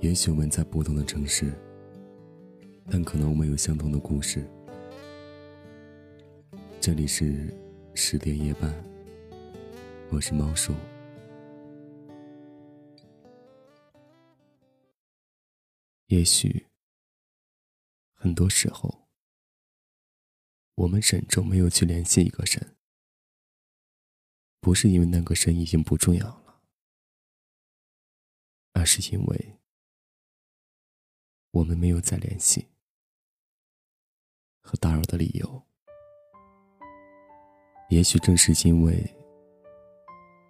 也许我们在不同的城市，但可能我们有相同的故事。这里是十点夜半，我是猫叔。也许很多时候，我们忍着没有去联系一个人，不是因为那个人已经不重要了，而是因为。我们没有再联系和打扰的理由，也许正是因为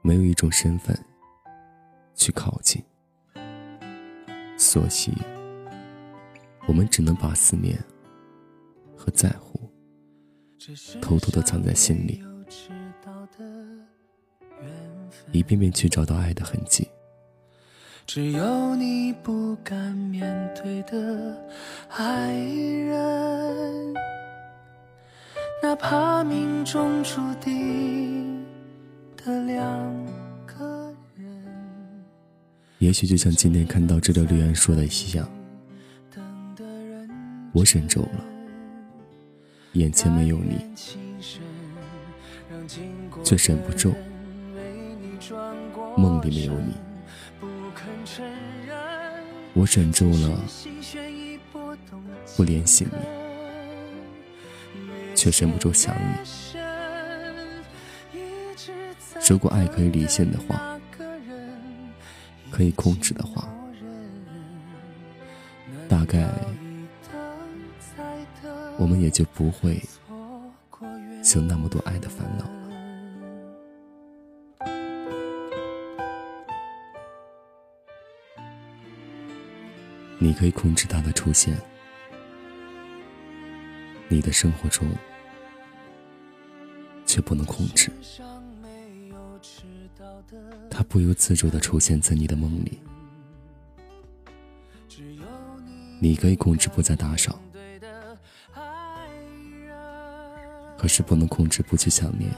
没有一种身份去靠近，所以，我们只能把思念和在乎偷偷的藏在心里，一遍遍去找到爱的痕迹。只有你不敢面对的爱人，哪怕命中注定的两个人。也许就像今天看到这条留言说的一样，我忍住了，眼前没有你，却忍不住，梦里没有你。我忍住了，不联系你，却忍不住想你。如果爱可以离线的话，可以控制的话，大概我们也就不会有那么多爱的烦恼。你可以控制他的出现，你的生活中却不能控制。他不由自主的出现在你的梦里，你可以控制不再打扰，可是不能控制不去想念。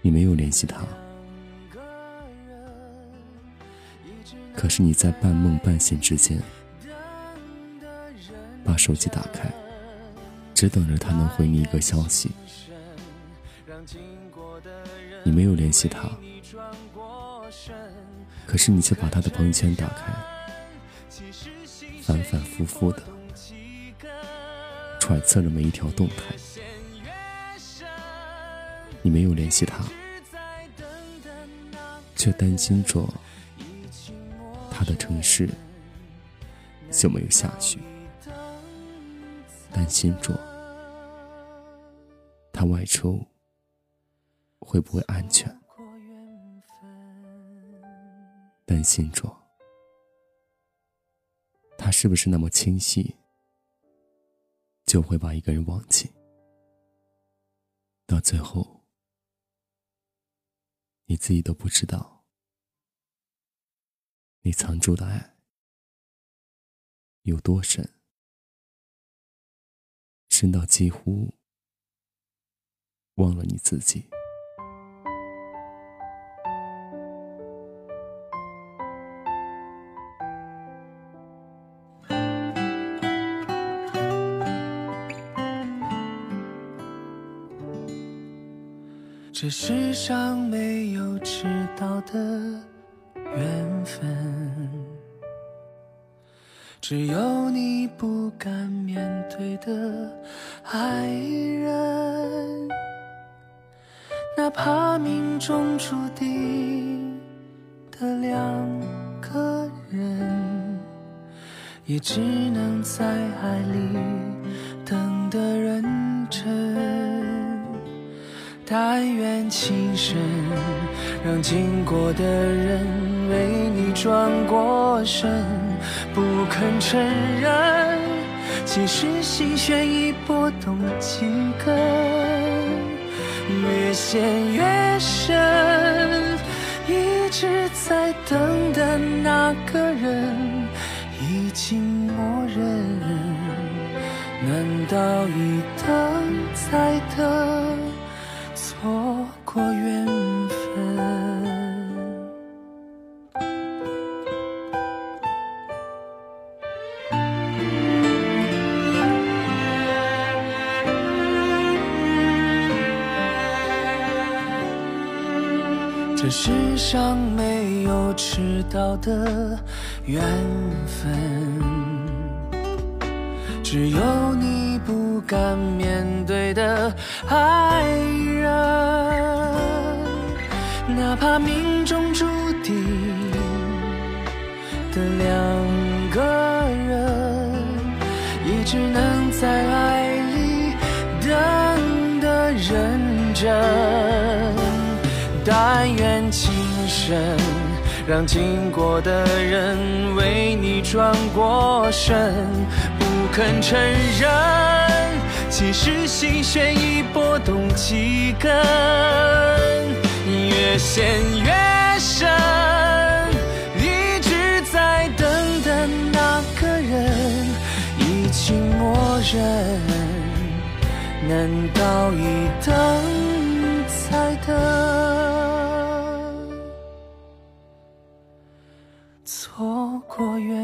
你没有联系他。可是你在半梦半醒之间，把手机打开，只等着他能回你一个消息。你没有联系他，可是你却把他的朋友圈打开，反反复复的揣测着每一条动态。你没有联系他，却担心着。他的城市就没有下雪，担心着他外出会不会安全，担心着他是不是那么轻易就会把一个人忘记，到最后你自己都不知道。你藏住的爱有多深？深到几乎忘了你自己。这世上没有迟到的。缘分，只有你不敢面对的爱人，哪怕命中注定的两个人，也只能在爱里等得认真。但愿情深，让经过的人。为你转过身，不肯承认，其实心弦已拨动几根，越陷越深，一直在等的那个人已经默认，难道一等再等，错？这世上没有迟到的缘分，只有你不敢面对的爱人。哪怕命中注定的两个人，也只能生让经过的人为你转过身，不肯承认，其实心弦已拨动几根，越陷越深，一直在等的那个人已经默认，难道一等？我愿